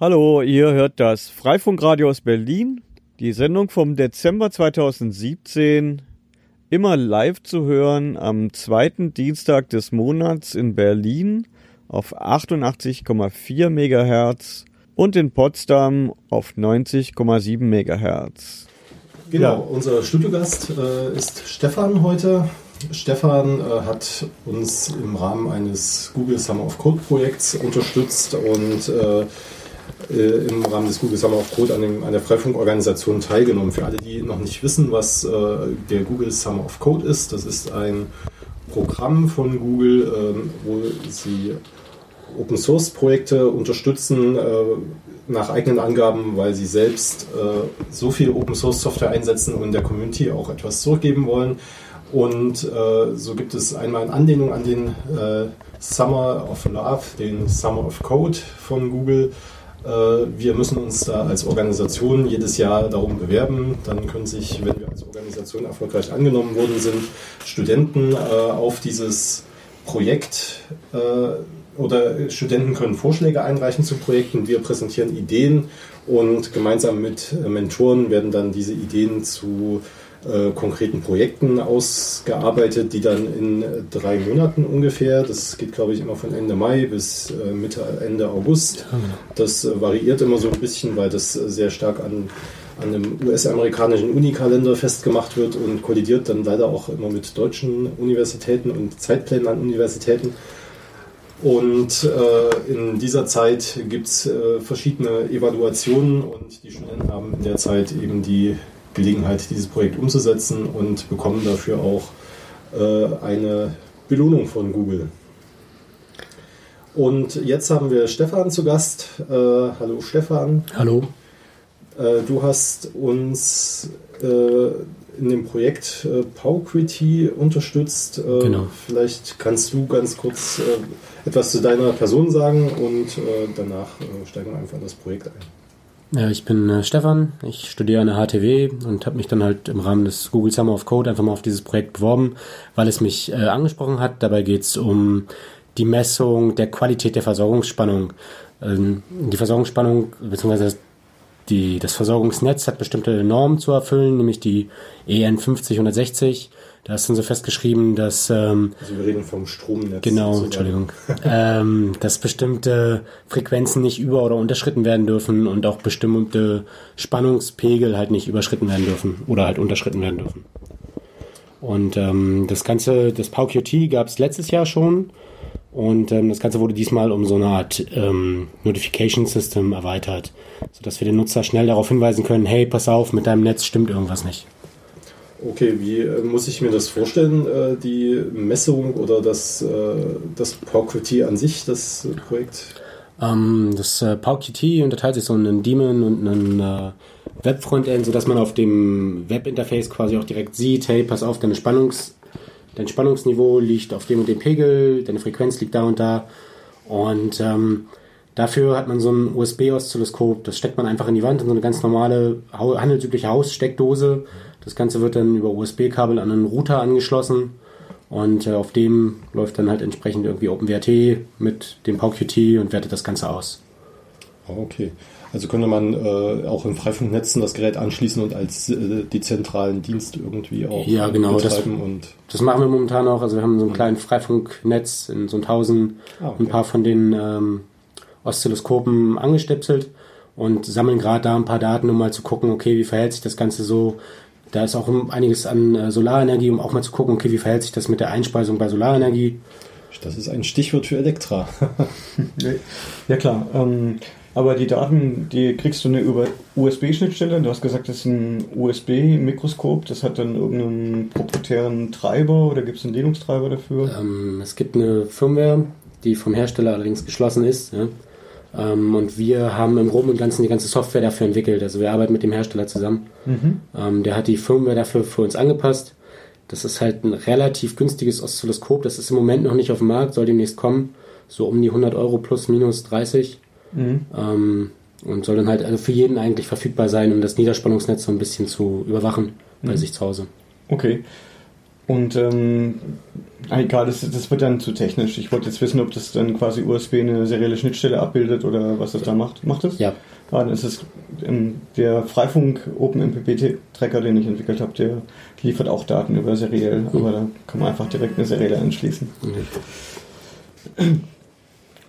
Hallo, ihr hört das Freifunkradio aus Berlin, die Sendung vom Dezember 2017, immer live zu hören am zweiten Dienstag des Monats in Berlin auf 88,4 MHz und in Potsdam auf 90,7 MHz. Genau, unser Studiogast äh, ist Stefan heute. Stefan äh, hat uns im Rahmen eines Google Summer of Code Projekts unterstützt und äh, äh, im Rahmen des Google Summer of Code an, dem, an der Freifunkorganisation teilgenommen. Für alle, die noch nicht wissen, was äh, der Google Summer of Code ist, das ist ein Programm von Google, äh, wo sie Open Source Projekte unterstützen äh, nach eigenen Angaben, weil sie selbst äh, so viel Open Source Software einsetzen und der Community auch etwas zurückgeben wollen. Und äh, so gibt es einmal in Anlehnung an den Summer of Love, den Summer of Code von Google, äh, wir müssen uns da als Organisation jedes Jahr darum bewerben. Dann können sich, wenn wir als Organisation erfolgreich angenommen worden sind, Studenten äh, auf dieses Projekt äh, oder Studenten können Vorschläge einreichen zu Projekten. Wir präsentieren Ideen und gemeinsam mit Mentoren werden dann diese Ideen zu äh, konkreten Projekten ausgearbeitet, die dann in drei Monaten ungefähr, das geht glaube ich immer von Ende Mai bis äh, Mitte, Ende August. Das äh, variiert immer so ein bisschen, weil das sehr stark an, an einem US-amerikanischen Unikalender festgemacht wird und kollidiert dann leider auch immer mit deutschen Universitäten und Zeitplänen an Universitäten. Und äh, in dieser Zeit gibt es äh, verschiedene Evaluationen und die Studenten haben in der Zeit eben die Gelegenheit, dieses Projekt umzusetzen und bekommen dafür auch äh, eine Belohnung von Google. Und jetzt haben wir Stefan zu Gast. Äh, hallo Stefan. Hallo. Äh, du hast uns äh, in dem Projekt äh, Pauquity unterstützt. Äh, genau. Vielleicht kannst du ganz kurz äh, etwas zu deiner Person sagen und danach steigen wir einfach in das Projekt ein. Ja, ich bin äh, Stefan, ich studiere an der HTW und habe mich dann halt im Rahmen des Google Summer of Code einfach mal auf dieses Projekt beworben, weil es mich äh, angesprochen hat. Dabei geht es um die Messung der Qualität der Versorgungsspannung. Ähm, die Versorgungsspannung bzw. Die, das Versorgungsnetz hat bestimmte Normen zu erfüllen, nämlich die EN 50160 da ist dann so festgeschrieben, dass. Ähm, also wir reden vom Stromnetz. Genau, Entschuldigung. ähm, dass bestimmte Frequenzen nicht über- oder unterschritten werden dürfen und auch bestimmte Spannungspegel halt nicht überschritten werden dürfen oder halt unterschritten werden dürfen. Und ähm, das Ganze, das PowQT gab es letztes Jahr schon. Und ähm, das Ganze wurde diesmal um so eine Art ähm, Notification System erweitert, sodass wir den Nutzer schnell darauf hinweisen können, hey, pass auf, mit deinem Netz stimmt irgendwas nicht. Okay, wie äh, muss ich mir das vorstellen, äh, die Messung oder das, äh, das PowQT an sich, das Projekt? Ähm, das äh, PowQT unterteilt sich so in einen Daemon und einen äh, Web-Frontend, sodass man auf dem Webinterface quasi auch direkt sieht, hey, pass auf, deine Spannungs, dein Spannungsniveau liegt auf dem und dem Pegel, deine Frequenz liegt da und da. Und ähm, dafür hat man so ein USB-Oszilloskop, das steckt man einfach in die Wand in so eine ganz normale handelsübliche Haussteckdose. Das Ganze wird dann über USB-Kabel an einen Router angeschlossen und äh, auf dem läuft dann halt entsprechend irgendwie OpenWrt mit dem PowQT und wertet das Ganze aus. Ah, okay. Also könnte man äh, auch in Freifunknetzen das Gerät anschließen und als äh, dezentralen Dienst irgendwie auch ja, genau, betreiben. Das, und das machen wir momentan auch. Also wir haben so ein kleines Freifunknetz in so ein Tausend, ah, okay. ein paar von den ähm, Oszilloskopen angestöpselt und sammeln gerade da ein paar Daten, um mal zu gucken, okay, wie verhält sich das Ganze so da ist auch einiges an äh, Solarenergie, um auch mal zu gucken, okay, wie verhält sich das mit der Einspeisung bei Solarenergie. Das ist ein Stichwort für Elektra. ja klar. Ähm, aber die Daten, die kriegst du über USB-Schnittstelle. Du hast gesagt, das ist ein USB-Mikroskop. Das hat dann irgendeinen proprietären Treiber oder gibt es einen Linux-Treiber dafür? Ähm, es gibt eine Firmware, die vom Hersteller allerdings geschlossen ist. Ja. Ähm, und wir haben im Groben und Ganzen die ganze Software dafür entwickelt. Also wir arbeiten mit dem Hersteller zusammen. Mhm. Ähm, der hat die Firmware dafür für uns angepasst. Das ist halt ein relativ günstiges Oszilloskop. Das ist im Moment noch nicht auf dem Markt, soll demnächst kommen. So um die 100 Euro plus minus 30. Mhm. Ähm, und soll dann halt also für jeden eigentlich verfügbar sein, um das Niederspannungsnetz so ein bisschen zu überwachen bei mhm. sich zu Hause. Okay. Und ähm, egal, das, das wird dann zu technisch. Ich wollte jetzt wissen, ob das dann quasi USB eine serielle Schnittstelle abbildet oder was das da macht. Macht das? Ja. Ah, das ist ähm, der Freifunk OpenMPP-Tracker, den ich entwickelt habe, der liefert auch Daten über seriell, aber da kann man einfach direkt eine serielle anschließen.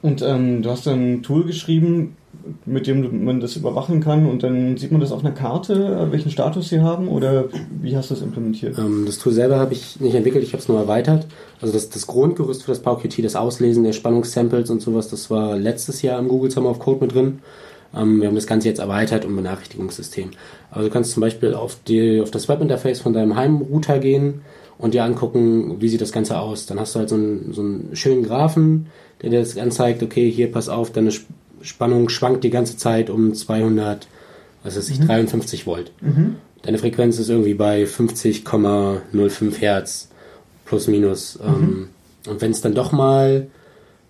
Und ähm, du hast dann ein Tool geschrieben, mit dem man das überwachen kann und dann sieht man das auf einer Karte, welchen Status sie haben oder wie hast du das implementiert? Ähm, das Tool selber habe ich nicht entwickelt, ich habe es nur erweitert. Also das, das Grundgerüst für das PowerQT, das Auslesen der Spannungssamples und sowas, das war letztes Jahr im Google Summer of Code mit drin. Ähm, wir haben das Ganze jetzt erweitert um Benachrichtigungssystem. Also du kannst zum Beispiel auf, die, auf das Webinterface von deinem Heimrouter gehen und dir angucken, wie sieht das Ganze aus. Dann hast du halt so einen, so einen schönen Graphen, der dir das anzeigt, okay, hier pass auf, deine Spannung schwankt die ganze Zeit um 200, was weiß ich, mhm. 53 Volt. Mhm. Deine Frequenz ist irgendwie bei 50,05 Hertz plus minus. Mhm. Ähm, und wenn es dann doch mal,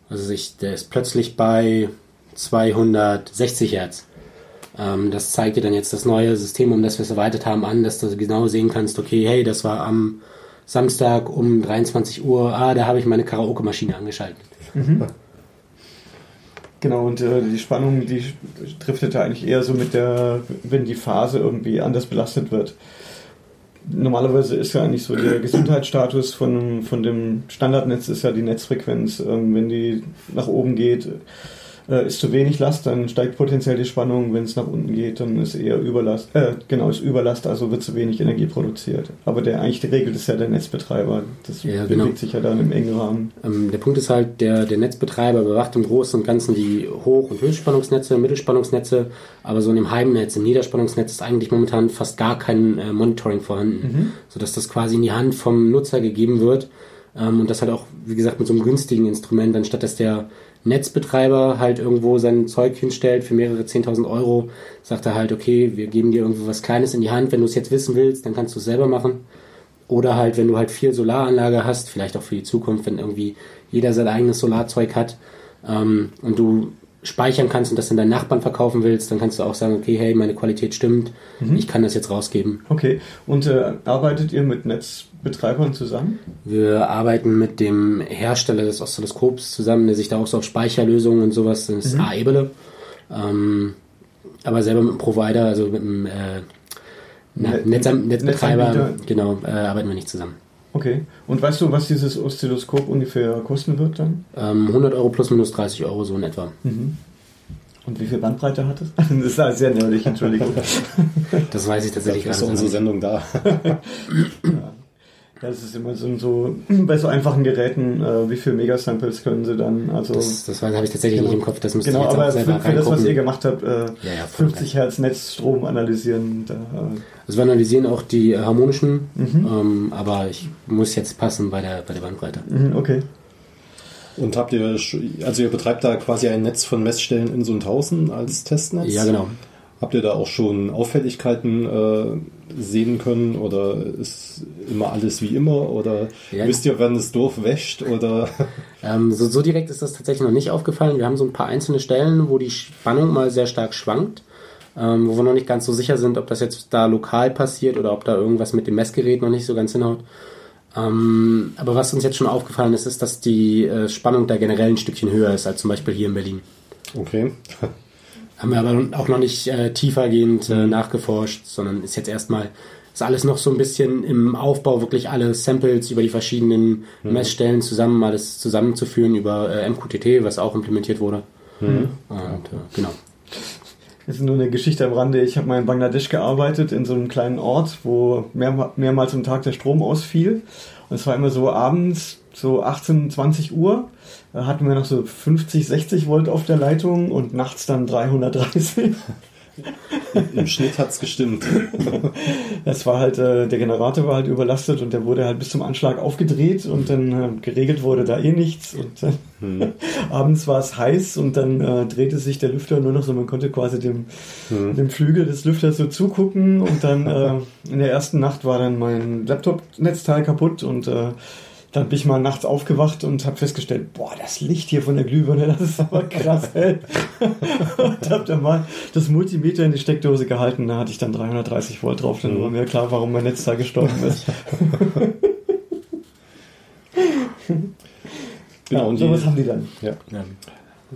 also ich, der ist plötzlich bei 260 Hertz. Ähm, das zeigt dir dann jetzt das neue System, um das wir es erweitert haben, an, dass du genau sehen kannst, okay, hey, das war am Samstag um 23 Uhr, ah, da habe ich meine Karaoke-Maschine angeschaltet. Mhm. Genau, und äh, die Spannung, die driftet ja eigentlich eher so mit der, wenn die Phase irgendwie anders belastet wird. Normalerweise ist ja eigentlich so der Gesundheitsstatus von, von dem Standardnetz ist ja die Netzfrequenz. Ähm, wenn die nach oben geht, äh, ist zu wenig Last, dann steigt potenziell die Spannung. Wenn es nach unten geht, dann ist eher Überlast. Äh, genau, ist Überlast, also wird zu wenig Energie produziert. Aber der eigentlich die regelt ist ja der Netzbetreiber. Das ja, bewegt genau. sich ja dann im engen Rahmen. Ähm, der Punkt ist halt, der, der Netzbetreiber überwacht im Großen und Ganzen die Hoch- und Höchstspannungsnetze, Mittelspannungsnetze, aber so in dem Heimnetz, im Niederspannungsnetz ist eigentlich momentan fast gar kein äh, Monitoring vorhanden, mhm. sodass das quasi in die Hand vom Nutzer gegeben wird. Ähm, und das halt auch, wie gesagt, mit so einem günstigen Instrument, anstatt dass der Netzbetreiber halt irgendwo sein Zeug hinstellt für mehrere 10.000 Euro, sagt er halt, okay, wir geben dir irgendwo was Kleines in die Hand, wenn du es jetzt wissen willst, dann kannst du es selber machen. Oder halt, wenn du halt viel Solaranlage hast, vielleicht auch für die Zukunft, wenn irgendwie jeder sein eigenes Solarzeug hat ähm, und du speichern kannst und das in deinen Nachbarn verkaufen willst, dann kannst du auch sagen, okay, hey, meine Qualität stimmt, mhm. ich kann das jetzt rausgeben. Okay, und äh, arbeitet ihr mit Netzbetreibern zusammen? Wir arbeiten mit dem Hersteller des Oszilloskops zusammen, der sich da auch so auf Speicherlösungen und sowas, das ist mhm. A-Ebele. Ähm, aber selber mit dem Provider, also mit dem äh, Net Netzbetreiber, genau, äh, arbeiten wir nicht zusammen. Okay. Und weißt du, was dieses Oszilloskop ungefähr kosten wird dann? Ähm, 100 Euro plus minus 30 Euro so in etwa. Mhm. Und wie viel Bandbreite hat es? Das ist halt sehr nerdig, Entschuldigung. das weiß ich tatsächlich gar nicht. ist unsere Sendung da. ja. Das ist immer so, so bei so einfachen Geräten, äh, wie viele Megasamples können sie dann? Also das, das habe ich tatsächlich genau, nicht im Kopf. Das müsste genau, ich jetzt aber selber für, für das, was ihr gemacht habt, äh, ja, ja, 50 Hertz Netzstrom analysieren. Da, äh. Also wir analysieren auch die harmonischen, mhm. ähm, aber ich muss jetzt passen bei der bei der Bandbreite. Mhm, okay. Und habt ihr, also ihr betreibt da quasi ein Netz von Messstellen in so 1000 als Testnetz? Ja, genau. Habt ihr da auch schon Auffälligkeiten äh, sehen können oder ist immer alles wie immer oder ja. wisst ihr, wann das Dorf wäscht oder? Ähm, so, so direkt ist das tatsächlich noch nicht aufgefallen. Wir haben so ein paar einzelne Stellen, wo die Spannung mal sehr stark schwankt, ähm, wo wir noch nicht ganz so sicher sind, ob das jetzt da lokal passiert oder ob da irgendwas mit dem Messgerät noch nicht so ganz hinhaut. Ähm, aber was uns jetzt schon aufgefallen ist, ist, dass die äh, Spannung da generell ein Stückchen höher ist als zum Beispiel hier in Berlin. Okay. Haben wir aber auch noch nicht äh, tiefergehend äh, mhm. nachgeforscht, sondern ist jetzt erstmal, ist alles noch so ein bisschen im Aufbau, wirklich alle Samples über die verschiedenen mhm. Messstellen zusammen, alles zusammenzuführen über äh, MQTT, was auch implementiert wurde. Mhm. Und äh, genau. Das ist nur eine Geschichte am Rande. Ich habe mal in Bangladesch gearbeitet, in so einem kleinen Ort, wo mehr, mehrmals am Tag der Strom ausfiel. Und es war immer so abends, so 18, 20 Uhr hatten wir noch so 50, 60 Volt auf der Leitung und nachts dann 330. Im Schnitt hat es gestimmt. Das war halt, äh, der Generator war halt überlastet und der wurde halt bis zum Anschlag aufgedreht und dann äh, geregelt wurde da eh nichts. Und äh, hm. abends war es heiß und dann äh, drehte sich der Lüfter nur noch so, man konnte quasi dem, hm. dem Flügel des Lüfters so zugucken und dann äh, in der ersten Nacht war dann mein Laptop-Netzteil kaputt und äh, dann bin ich mal nachts aufgewacht und habe festgestellt, boah, das Licht hier von der Glühbirne, das ist aber krass hell. und habe dann mal das Multimeter in die Steckdose gehalten, da hatte ich dann 330 Volt drauf, dann mhm. war mir klar, warum mein Netz da gestorben ist. genau, ja, und sowas haben die dann. Ja.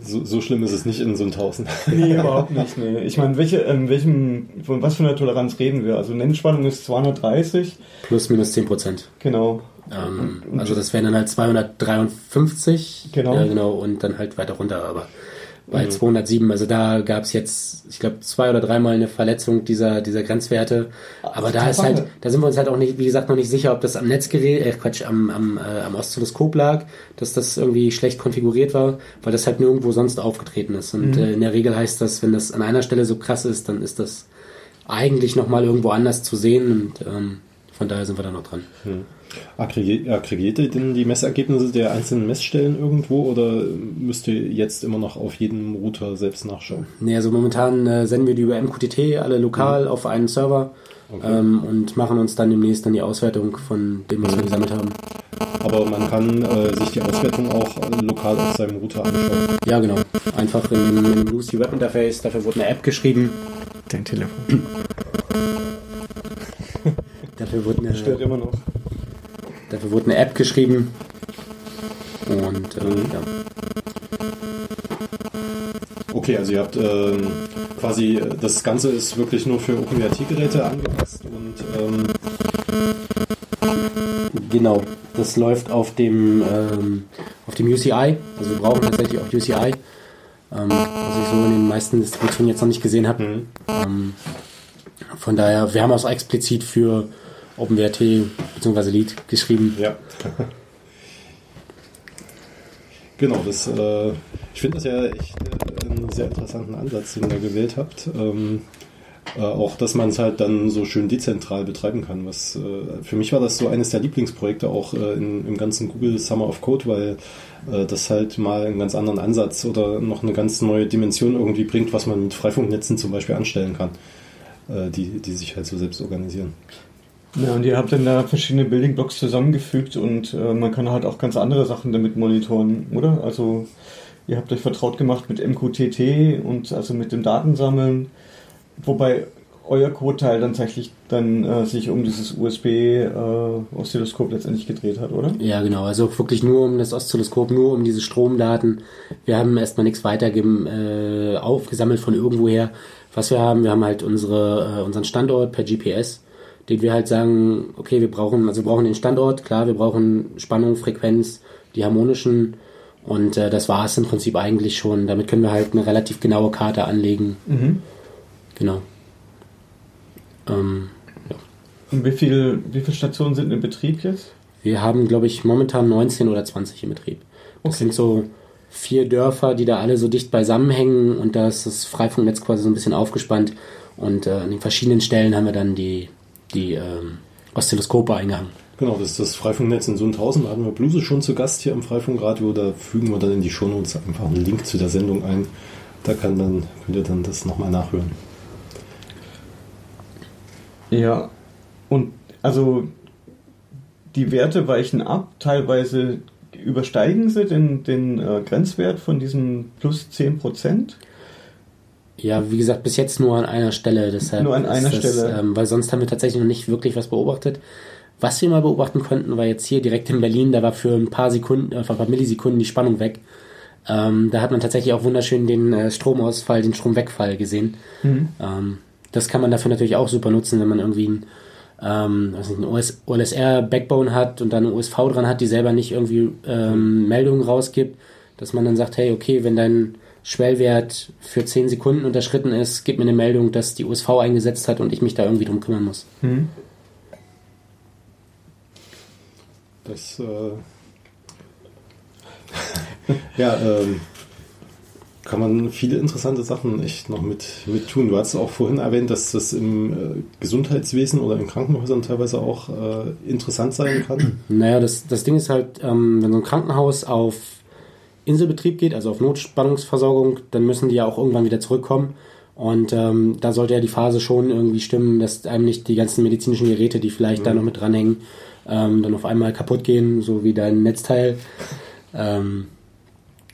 So, so schlimm ist es nicht in so ein 1000. Nee, überhaupt nicht. Nee. Ich meine, welche, ähm, welchem, von was für einer Toleranz reden wir? Also Nennspannung ist 230, Plus minus 10 Prozent. genau. Ähm, also das wären dann halt 253. Genau. Ja, genau. Und dann halt weiter runter. Aber bei 207, also da gab es jetzt, ich glaube, zwei oder dreimal eine Verletzung dieser, dieser Grenzwerte. Aber da ist halt, da sind wir uns halt auch nicht, wie gesagt, noch nicht sicher, ob das am Netzgerät, äh, Quatsch, am, am, äh, am Oszilloskop lag, dass das irgendwie schlecht konfiguriert war, weil das halt nirgendwo sonst aufgetreten ist. Und äh, in der Regel heißt das, wenn das an einer Stelle so krass ist, dann ist das eigentlich nochmal irgendwo anders zu sehen und ähm, von daher sind wir da noch dran. Aggregiert aggregiert ihr denn die Messergebnisse der einzelnen Messstellen irgendwo oder müsst ihr jetzt immer noch auf jedem Router selbst nachschauen? Nee, also momentan äh, senden wir die über MQTT alle lokal auf einen Server ähm, und machen uns dann demnächst dann die Auswertung von dem, was wir gesammelt haben. Aber man kann äh, sich die Auswertung auch äh, lokal auf seinem Router anschauen. Ja, genau. Einfach in, in dem Lucy Web Interface, dafür wurde eine App geschrieben. Dein Telefon Dafür wurde eine, stört immer noch. dafür wurde eine App geschrieben. Und äh, ja. Okay, also ihr habt ähm, quasi, äh, das Ganze ist wirklich nur für OpenWrt-Geräte angepasst und ähm, Genau, das läuft auf dem, ähm, auf dem UCI. Also wir brauchen tatsächlich auch UCI, ähm, was ich so in den meisten Distributionen jetzt noch nicht gesehen habe. Ähm, von daher, wir haben auch explizit für OpenWrt bzw. Lead geschrieben. ja. genau, das, äh, ich finde das ja echt äh, einen sehr interessanten Ansatz, den ihr gewählt habt. Ähm, äh, auch, dass man es halt dann so schön dezentral betreiben kann. Was, äh, für mich war das so eines der Lieblingsprojekte auch äh, in, im ganzen Google Summer of Code, weil äh, das halt mal einen ganz anderen Ansatz oder noch eine ganz neue Dimension irgendwie bringt, was man mit Freifunknetzen zum Beispiel anstellen kann, äh, die, die sich halt so selbst organisieren. Ja, und ihr habt dann da verschiedene Building Blocks zusammengefügt und äh, man kann halt auch ganz andere Sachen damit monitoren, oder? Also ihr habt euch vertraut gemacht mit MQTT und also mit dem Datensammeln, wobei euer Code-Teil dann tatsächlich dann äh, sich um dieses USB-Oszilloskop letztendlich gedreht hat, oder? Ja, genau. Also wirklich nur um das Oszilloskop, nur um diese Stromdaten. Wir haben erstmal nichts weiter äh, aufgesammelt von irgendwoher. Was wir haben, wir haben halt unsere, äh, unseren Standort per GPS, den wir halt sagen, okay, wir brauchen, also wir brauchen den Standort, klar, wir brauchen Spannung, Frequenz, die harmonischen und äh, das war es im Prinzip eigentlich schon. Damit können wir halt eine relativ genaue Karte anlegen. Genau. Ähm, Und wie viel, wie viele Stationen sind in Betrieb jetzt? Wir haben, glaube ich, momentan 19 oder 20 im Betrieb. Das sind so vier Dörfer, die da alle so dicht beisammen hängen und da ist das Freifunknetz quasi so ein bisschen aufgespannt und äh, an den verschiedenen Stellen haben wir dann die, die ähm, Oszilloskope eingehangen. Genau, das ist das Freifunknetz in Sundhausen. Da hatten wir Bluse schon zu Gast hier im Freifunkradio. Da fügen wir dann in die Shownotes einfach einen Link zu der Sendung ein. Da kann dann, könnt ihr dann das nochmal nachhören. Ja, und also die Werte weichen ab, teilweise übersteigen sie den, den äh, Grenzwert von diesen plus 10 Prozent. Ja, wie gesagt, bis jetzt nur an einer Stelle. Deshalb Nur an einer das, Stelle. Ähm, weil sonst haben wir tatsächlich noch nicht wirklich was beobachtet. Was wir mal beobachten konnten, war jetzt hier direkt in Berlin, da war für ein paar Sekunden, äh, für ein paar Millisekunden die Spannung weg. Ähm, da hat man tatsächlich auch wunderschön den äh, Stromausfall, den Stromwegfall gesehen. Ähm, das kann man dafür natürlich auch super nutzen, wenn man irgendwie ein, ähm, nicht, ein OS, OLSR-Backbone hat und dann eine USV dran hat, die selber nicht irgendwie ähm, Meldungen rausgibt, dass man dann sagt, hey, okay, wenn dein Schwellwert für 10 Sekunden unterschritten ist, gib mir eine Meldung, dass die USV eingesetzt hat und ich mich da irgendwie drum kümmern muss. Das, äh ja, ähm, kann man viele interessante Sachen echt noch mit, mit tun. Du hast auch vorhin erwähnt, dass das im äh, Gesundheitswesen oder in Krankenhäusern teilweise auch äh, interessant sein kann. Naja, das, das Ding ist halt, ähm, wenn so ein Krankenhaus auf Inselbetrieb geht, also auf Notspannungsversorgung, dann müssen die ja auch irgendwann wieder zurückkommen. Und ähm, da sollte ja die Phase schon irgendwie stimmen, dass einem nicht die ganzen medizinischen Geräte, die vielleicht da noch mit dranhängen, ähm, dann auf einmal kaputt gehen, so wie dein Netzteil. Ähm,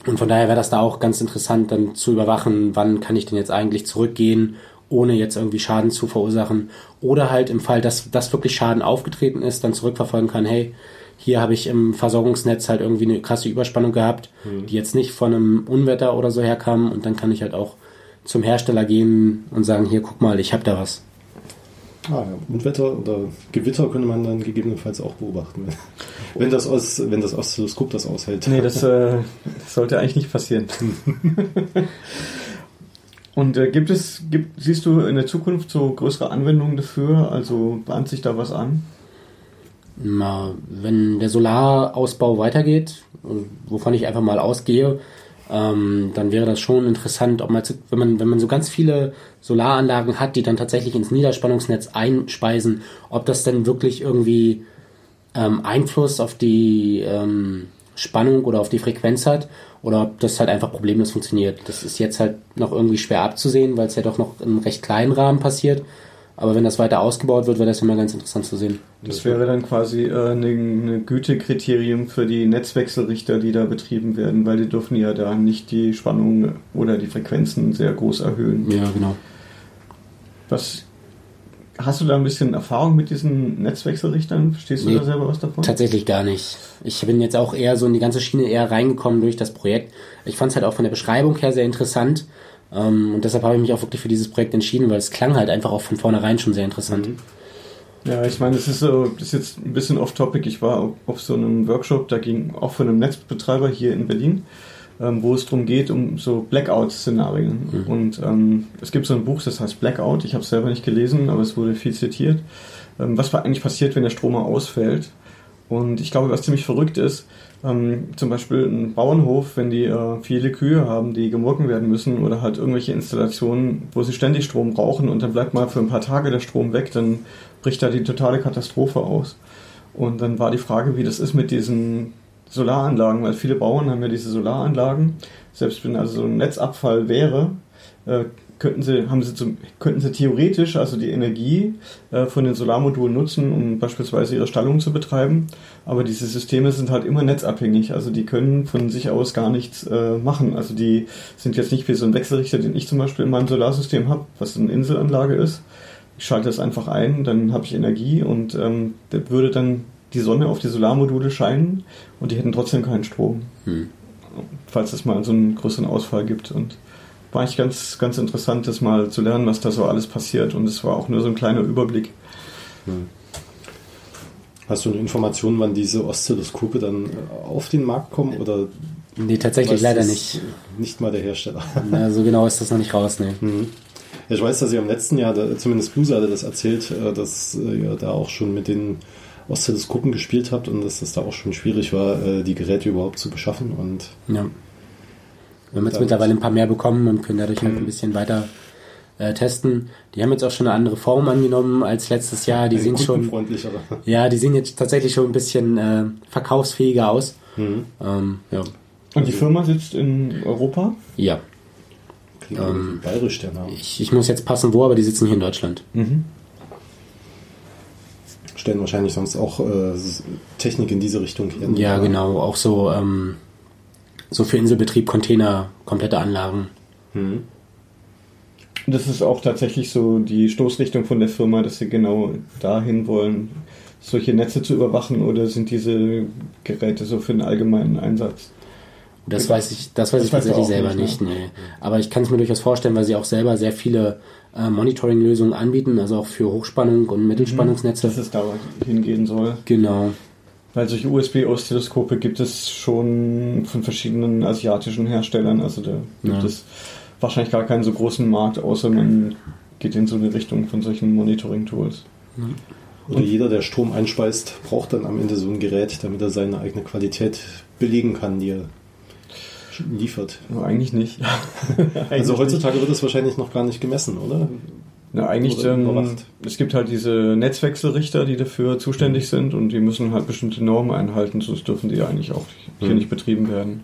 und von daher wäre das da auch ganz interessant, dann zu überwachen, wann kann ich denn jetzt eigentlich zurückgehen, ohne jetzt irgendwie Schaden zu verursachen. Oder halt im Fall, dass das wirklich Schaden aufgetreten ist, dann zurückverfolgen kann, hey, hier habe ich im Versorgungsnetz halt irgendwie eine krasse Überspannung gehabt, mhm. die jetzt nicht von einem Unwetter oder so herkam und dann kann ich halt auch zum Hersteller gehen und sagen, hier guck mal, ich habe da was. Ah, ja. Unwetter oder Gewitter könnte man dann gegebenenfalls auch beobachten, wenn das, aus, wenn das Oszilloskop das aushält. Nee, das äh, sollte eigentlich nicht passieren. Und äh, gibt es, gibt, siehst du in der Zukunft so größere Anwendungen dafür? Also bahnt sich da was an? Na, wenn der Solarausbau weitergeht, wovon ich einfach mal ausgehe, ähm, dann wäre das schon interessant, ob man, wenn man, wenn man so ganz viele Solaranlagen hat, die dann tatsächlich ins Niederspannungsnetz einspeisen, ob das denn wirklich irgendwie ähm, Einfluss auf die ähm, Spannung oder auf die Frequenz hat oder ob das halt einfach problemlos funktioniert. Das ist jetzt halt noch irgendwie schwer abzusehen, weil es ja doch noch in einem recht kleinen Rahmen passiert. Aber wenn das weiter ausgebaut wird, wäre das immer ganz interessant zu sehen. Das wäre dann quasi äh, eine, eine Gütekriterium für die Netzwechselrichter, die da betrieben werden, weil die dürfen ja da nicht die Spannung oder die Frequenzen sehr groß erhöhen. Ja, genau. Was Hast du da ein bisschen Erfahrung mit diesen Netzwechselrichtern? Verstehst du nee, da selber was davon? Tatsächlich gar nicht. Ich bin jetzt auch eher so in die ganze Schiene eher reingekommen durch das Projekt. Ich fand es halt auch von der Beschreibung her sehr interessant. Ähm, und deshalb habe ich mich auch wirklich für dieses Projekt entschieden, weil es klang halt einfach auch von vornherein schon sehr interessant. Mhm. Ja, ich meine, das ist so, das ist jetzt ein bisschen off-topic. Ich war auf so einem Workshop, da ging auch von einem Netzbetreiber hier in Berlin ähm, wo es darum geht, um so Blackout-Szenarien. Mhm. Und ähm, es gibt so ein Buch, das heißt Blackout. Ich habe es selber nicht gelesen, aber es wurde viel zitiert. Ähm, was eigentlich passiert, wenn der Strom mal ausfällt? Und ich glaube, was ziemlich verrückt ist, ähm, zum Beispiel ein Bauernhof, wenn die äh, viele Kühe haben, die gemurken werden müssen oder halt irgendwelche Installationen, wo sie ständig Strom brauchen und dann bleibt mal für ein paar Tage der Strom weg, dann bricht da die totale Katastrophe aus. Und dann war die Frage, wie das ist mit diesen Solaranlagen, weil viele Bauern haben ja diese Solaranlagen. Selbst wenn also so ein Netzabfall wäre, äh, könnten sie, haben sie zum, könnten sie theoretisch also die Energie äh, von den Solarmodulen nutzen, um beispielsweise ihre Stallung zu betreiben. Aber diese Systeme sind halt immer netzabhängig. Also die können von sich aus gar nichts äh, machen. Also die sind jetzt nicht wie so ein Wechselrichter, den ich zum Beispiel in meinem Solarsystem habe, was eine Inselanlage ist. Ich schalte das einfach ein, dann habe ich Energie und ähm, würde dann die Sonne auf die Solarmodule scheinen und die hätten trotzdem keinen Strom. Hm. Falls es mal so einen größeren Ausfall gibt. Und war eigentlich ganz, ganz interessant, das mal zu lernen, was da so alles passiert. Und es war auch nur so ein kleiner Überblick. Hm. Hast du eine Information, wann diese Oszilloskope dann äh, auf den Markt kommen? Oder nee, tatsächlich leider nicht. Nicht mal der Hersteller. Na, so genau ist das noch nicht raus, nee. Mhm. Ja, ich weiß, dass ihr im letzten Jahr, zumindest Buse hatte das erzählt, äh, dass ihr da auch schon mit den Oszilloskopen gespielt habt und dass es da auch schon schwierig war, äh, die Geräte überhaupt zu beschaffen. Und ja. Wir haben jetzt mittlerweile ein paar mehr bekommen und können dadurch halt ein bisschen weiter äh, testen. Die haben jetzt auch schon eine andere Form angenommen als letztes Jahr. Die ein sind schon ja, die sehen jetzt tatsächlich schon ein bisschen äh, verkaufsfähiger aus. Mhm. Ähm, ja. Und die Firma sitzt in Europa? Ja. Ähm, bayerisch der Name. Ich, ich, muss jetzt passen, wo, aber die sitzen hier in Deutschland. Mhm stellen wahrscheinlich sonst auch äh, Technik in diese Richtung her. Ja, oder? genau. Auch so, ähm, so für Inselbetrieb Container, komplette Anlagen. Hm. Das ist auch tatsächlich so die Stoßrichtung von der Firma, dass sie genau dahin wollen, solche Netze zu überwachen oder sind diese Geräte so für den allgemeinen Einsatz? Das weiß ich, das weiß das ich tatsächlich selber nicht. nicht nee. Aber ich kann es mir durchaus vorstellen, weil sie auch selber sehr viele äh, Monitoring-Lösungen anbieten, also auch für Hochspannung und Mittelspannungsnetze. Dass es da hingehen soll. Genau. Weil solche USB-Oszilloskope gibt es schon von verschiedenen asiatischen Herstellern. Also da gibt ja. es wahrscheinlich gar keinen so großen Markt, außer man geht in so eine Richtung von solchen Monitoring-Tools. Ja. Oder jeder, der Strom einspeist, braucht dann am Ende so ein Gerät, damit er seine eigene Qualität belegen kann, die er liefert. Ja, eigentlich nicht. also heutzutage wird das wahrscheinlich noch gar nicht gemessen, oder? Na, eigentlich, ähm, es gibt halt diese Netzwechselrichter, die dafür zuständig mhm. sind und die müssen halt bestimmte Normen einhalten, sonst dürfen die eigentlich auch hier mhm. nicht betrieben werden.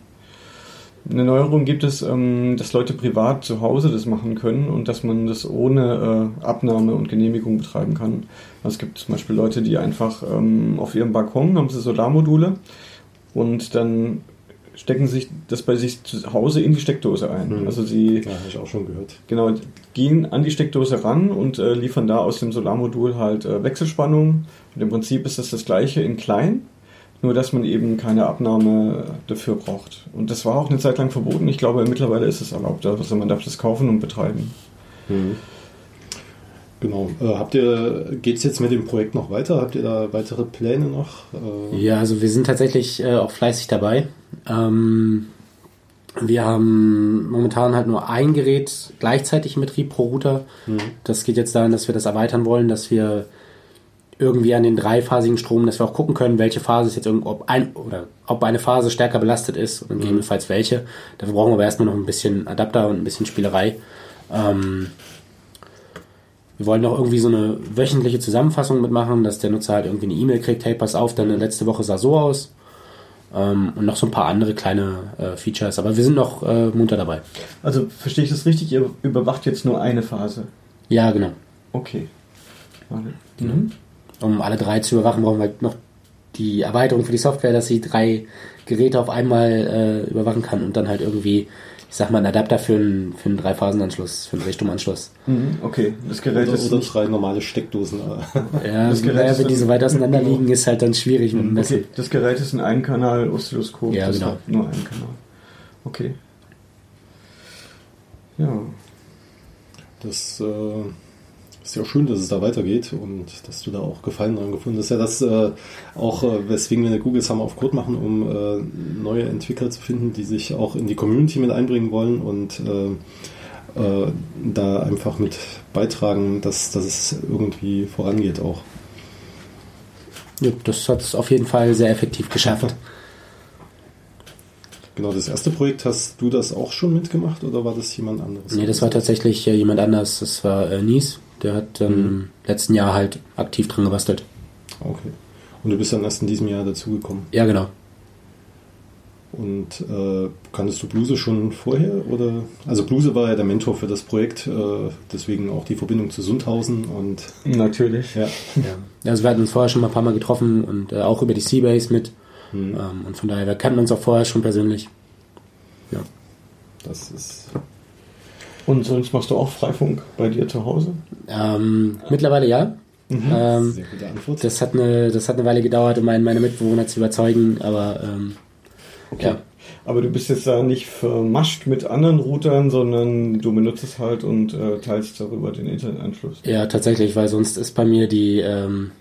Eine Neuerung gibt es, ähm, dass Leute privat zu Hause das machen können und dass man das ohne äh, Abnahme und Genehmigung betreiben kann. Also es gibt zum Beispiel Leute, die einfach ähm, auf ihrem Balkon haben sie Solarmodule und dann stecken sich das bei sich zu Hause in die Steckdose ein. Mhm. Also sie ja, habe ich auch schon gehört. Genau, gehen an die Steckdose ran und äh, liefern da aus dem Solarmodul halt äh, Wechselspannung. Und im Prinzip ist das das gleiche in klein, Nur, dass man eben keine Abnahme dafür braucht. Und das war auch eine Zeit lang verboten. Ich glaube, mittlerweile ist es erlaubt. Also man darf das kaufen und betreiben. Mhm. Genau. Äh, habt ihr, geht es jetzt mit dem Projekt noch weiter? Habt ihr da weitere Pläne noch? Äh ja, also wir sind tatsächlich äh, auch fleißig dabei. Ähm, wir haben momentan halt nur ein Gerät gleichzeitig mit Repro-Router. Mhm. Das geht jetzt daran, dass wir das erweitern wollen, dass wir irgendwie an den dreiphasigen Strom, dass wir auch gucken können, welche Phase ist jetzt irgendwo, ob ein oder ob eine Phase stärker belastet ist und mhm. gegebenenfalls welche. Dafür brauchen wir aber erstmal noch ein bisschen Adapter und ein bisschen Spielerei. Ähm, wir wollen noch irgendwie so eine wöchentliche Zusammenfassung mitmachen, dass der Nutzer halt irgendwie eine E-Mail kriegt, hey, pass auf, deine letzte Woche sah so aus. Ähm, und noch so ein paar andere kleine äh, Features, aber wir sind noch äh, munter dabei. Also verstehe ich das richtig, ihr überwacht jetzt nur eine Phase? Ja, genau. Okay. Mhm. Um alle drei zu überwachen, brauchen wir noch die Erweiterung für die Software, dass sie drei Geräte auf einmal äh, überwachen kann und dann halt irgendwie ich sag mal, ein Adapter für einen, für einen Dreiphasenanschluss, für einen Drehstromanschluss. Mhm, okay, das Gerät oder, ist oder drei normale Steckdosen. ja, das Gerät naja, wenn die so weit auseinander liegen, ist halt dann schwierig mit dem Messen. Okay, das Gerät ist ein Einkanal-Oszilloskop. Ja, genau. nur ein Kanal. Okay. Ja. Das äh, ist ja auch schön, dass es da weitergeht und dass du da auch Gefallen dran gefunden hast. Ja das äh, auch, äh, weswegen wir eine Google Summer of Code machen, um äh, neue Entwickler zu finden, die sich auch in die Community mit einbringen wollen und äh, äh, da einfach mit beitragen, dass, dass es irgendwie vorangeht auch. Ja, das hat es auf jeden Fall sehr effektiv geschafft. Genau, das erste Projekt, hast du das auch schon mitgemacht oder war das jemand anderes? Nee, das war tatsächlich äh, jemand anders. Das war äh, Nies. Der hat dann mhm. letzten Jahr halt aktiv dran gebastelt. Okay. Und du bist dann erst in diesem Jahr dazugekommen? Ja, genau. Und äh, kanntest du Bluse schon vorher? Oder? Also Bluse war ja der Mentor für das Projekt, äh, deswegen auch die Verbindung zu Sundhausen und. Natürlich. Ja. ja. Also wir hatten uns vorher schon mal ein paar Mal getroffen und äh, auch über die Seabase mit. Mhm. Ähm, und von daher, wir kannten uns auch vorher schon persönlich. Ja. Das ist und sonst machst du auch Freifunk bei dir zu Hause? Ähm, mittlerweile ja. Mhm. Ähm, Sehr gute Antwort. Das hat, eine, das hat eine Weile gedauert, um meine Mitbewohner zu überzeugen, aber ähm, okay. ja. Aber du bist jetzt da nicht vermascht mit anderen Routern, sondern du benutzt es halt und äh, teilst darüber den Internetanschluss. Ja, tatsächlich, weil sonst ist bei mir die, ähm,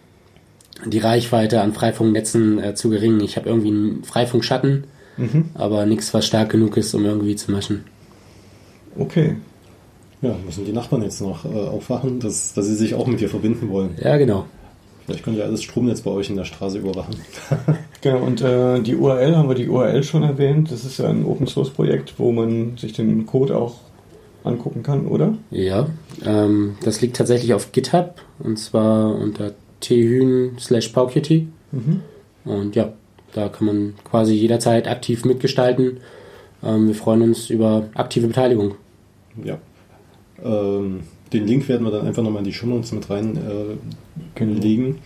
die Reichweite an Freifunknetzen äh, zu gering. Ich habe irgendwie einen Freifunkschatten, mhm. aber nichts, was stark genug ist, um irgendwie zu maschen. Okay. Ja, müssen die Nachbarn jetzt noch äh, aufwachen, dass, dass sie sich auch mit dir verbinden wollen. Ja, genau. Vielleicht könnt ihr alles Stromnetz bei euch in der Straße überwachen. genau, und äh, die URL, haben wir die URL schon erwähnt? Das ist ja ein Open Source Projekt, wo man sich den Code auch angucken kann, oder? Ja, ähm, das liegt tatsächlich auf GitHub und zwar unter thyn slash. Mhm. Und ja, da kann man quasi jederzeit aktiv mitgestalten. Ähm, wir freuen uns über aktive Beteiligung. Ja, ähm, den Link werden wir dann einfach nochmal in die Show Notes mit reinlegen. Äh,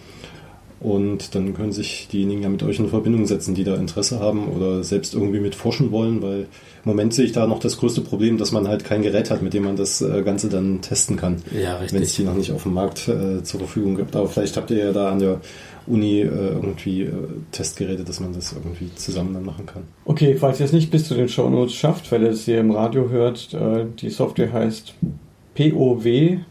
und dann können sich diejenigen ja mit euch in Verbindung setzen, die da Interesse haben oder selbst irgendwie mit forschen wollen, weil im Moment sehe ich da noch das größte Problem, dass man halt kein Gerät hat, mit dem man das äh, Ganze dann testen kann. Ja, richtig. Wenn es die noch nicht auf dem Markt äh, zur Verfügung gibt. Aber vielleicht habt ihr ja da an der Uni äh, irgendwie äh, Testgeräte, dass man das irgendwie zusammen dann machen kann. Okay, falls ihr es nicht bis zu den Show Notes schafft, weil ihr es hier im Radio hört, äh, die Software heißt P-O-W-Q-U-T-Y.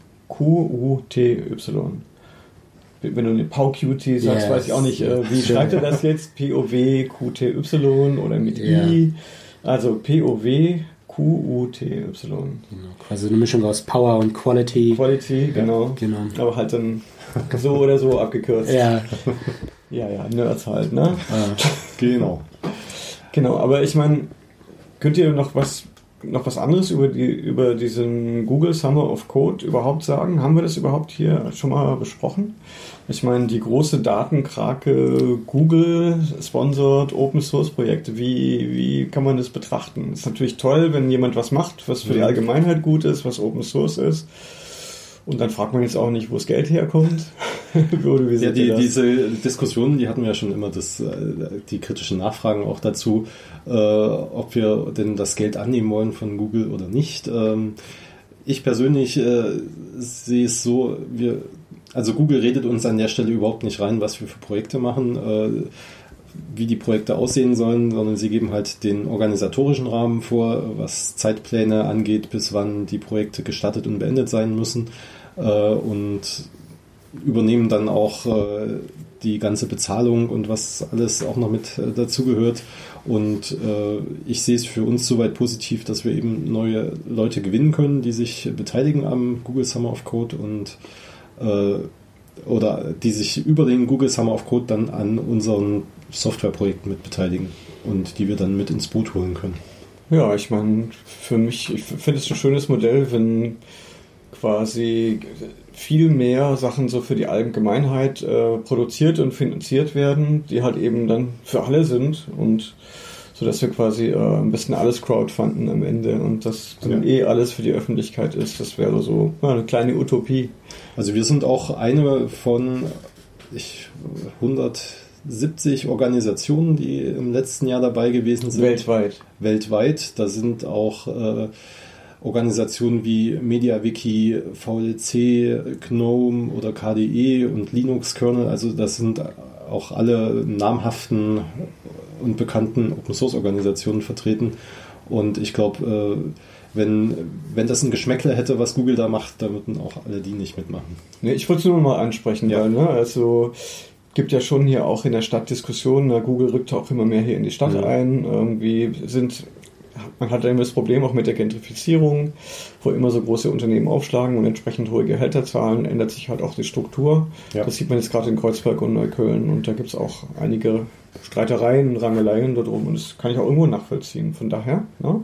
Wenn du eine POW-QT sagst, yes. weiß ich auch nicht, äh, wie schreibt er das jetzt? P-O-W-Q-T-Y oder mit yeah. I? Also P-O-W Q-U-T-Y. Genau, quasi eine Mischung aus Power und Quality. Quality, genau. genau. Aber halt dann so oder so abgekürzt. Ja. Ja, ja, Nerds halt, ne? Ah. Genau. Genau, aber ich meine, könnt ihr noch was noch was anderes über, die, über diesen Google Summer of Code überhaupt sagen? Haben wir das überhaupt hier schon mal besprochen? Ich meine, die große Datenkrake Google sponsort Open Source Projekte. Wie, wie kann man das betrachten? Ist natürlich toll, wenn jemand was macht, was für die Allgemeinheit gut ist, was Open Source ist. Und dann fragt man jetzt auch nicht, wo das Geld herkommt. ja, die, diese Diskussionen, die hatten wir ja schon immer, das, äh, die kritischen Nachfragen auch dazu, äh, ob wir denn das Geld annehmen wollen von Google oder nicht. Ähm, ich persönlich äh, sehe es so, wir, also Google redet uns an der Stelle überhaupt nicht rein, was wir für Projekte machen. Äh, wie die Projekte aussehen sollen, sondern sie geben halt den organisatorischen Rahmen vor, was Zeitpläne angeht, bis wann die Projekte gestartet und beendet sein müssen und übernehmen dann auch äh, die ganze Bezahlung und was alles auch noch mit äh, dazugehört. Und äh, ich sehe es für uns soweit positiv, dass wir eben neue Leute gewinnen können, die sich beteiligen am Google Summer of Code und äh, oder die sich über den Google Summer of Code dann an unseren Softwareprojekten mit beteiligen und die wir dann mit ins Boot holen können. Ja, ich meine, für mich, ich finde es ein schönes Modell, wenn quasi viel mehr Sachen so für die Allgemeinheit äh, produziert und finanziert werden, die halt eben dann für alle sind und so dass wir quasi äh, am besten alles crowdfunden am Ende und das dann ja. eh alles für die Öffentlichkeit ist. Das wäre so ja, eine kleine Utopie. Also wir sind auch eine von ich, 170 Organisationen, die im letzten Jahr dabei gewesen sind. Weltweit. Weltweit. Da sind auch äh, Organisationen wie MediaWiki, VLC, GNOME oder KDE und Linux Kernel. Also das sind auch alle namhaften und bekannten Open Source Organisationen vertreten. Und ich glaube, äh, wenn, wenn das ein Geschmäckler hätte, was Google da macht, dann würden auch alle die nicht mitmachen. Nee, ich wollte es nur mal ansprechen, ja. weil, ne, also gibt ja schon hier auch in der Stadt Diskussionen. Google rückt auch immer mehr hier in die Stadt ja. ein. Irgendwie sind man hat dann das Problem auch mit der Gentrifizierung, wo immer so große Unternehmen aufschlagen und entsprechend hohe Gehälter zahlen, ändert sich halt auch die Struktur. Ja. Das sieht man jetzt gerade in Kreuzberg und Neukölln und da gibt es auch einige Streitereien, Rangeleien darum und das kann ich auch irgendwo nachvollziehen. Von daher. Ne?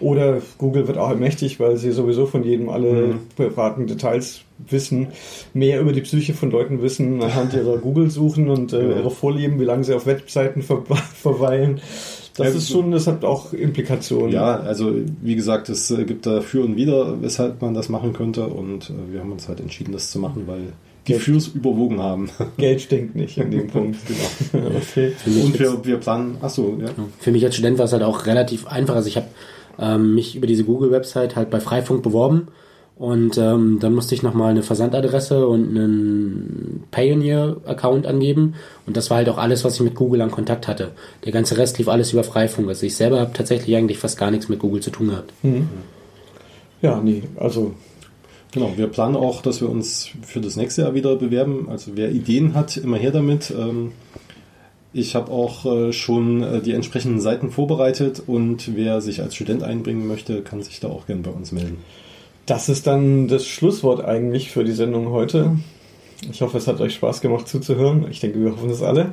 Oder Google wird auch mächtig, weil sie sowieso von jedem alle mhm. privaten Details wissen, mehr über die Psyche von Leuten wissen, anhand ihrer Google-Suchen und äh, ihrer Vorlieben, wie lange sie auf Webseiten ver verweilen. Das ist schon, das hat auch Implikationen. Ja, also wie gesagt, es äh, gibt da für und wider, weshalb man das machen könnte und äh, wir haben uns halt entschieden, das zu machen, weil die Fürs überwogen haben. Geld stinkt nicht in dem Punkt. genau. okay. Und wir, wir planen, achso, ja. Für mich als Student war es halt auch relativ einfach. Also ich habe ähm, mich über diese Google-Website halt bei Freifunk beworben und ähm, dann musste ich nochmal eine Versandadresse und einen Payoneer-Account angeben. Und das war halt auch alles, was ich mit Google an Kontakt hatte. Der ganze Rest lief alles über Freifunk. Also ich selber habe tatsächlich eigentlich fast gar nichts mit Google zu tun gehabt. Mhm. Ja, nee, also. Genau, wir planen auch, dass wir uns für das nächste Jahr wieder bewerben. Also wer Ideen hat, immer her damit. Ähm, ich habe auch äh, schon äh, die entsprechenden Seiten vorbereitet und wer sich als Student einbringen möchte, kann sich da auch gerne bei uns melden. Das ist dann das Schlusswort eigentlich für die Sendung heute. Ich hoffe, es hat euch Spaß gemacht zuzuhören. Ich denke, wir hoffen es alle.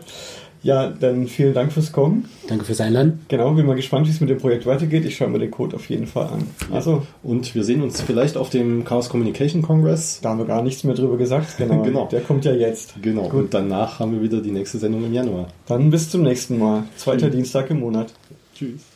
Ja, dann vielen Dank fürs Kommen. Danke fürs Einladen. Genau, bin mal gespannt, wie es mit dem Projekt weitergeht. Ich schaue mir den Code auf jeden Fall an. Also. Und wir sehen uns vielleicht auf dem Chaos Communication Congress. Da haben wir gar nichts mehr drüber gesagt. Genau. genau. Der kommt ja jetzt. Genau. Gut. Und danach haben wir wieder die nächste Sendung im Januar. Dann bis zum nächsten Mal. Zweiter Tschüss. Dienstag im Monat. Tschüss.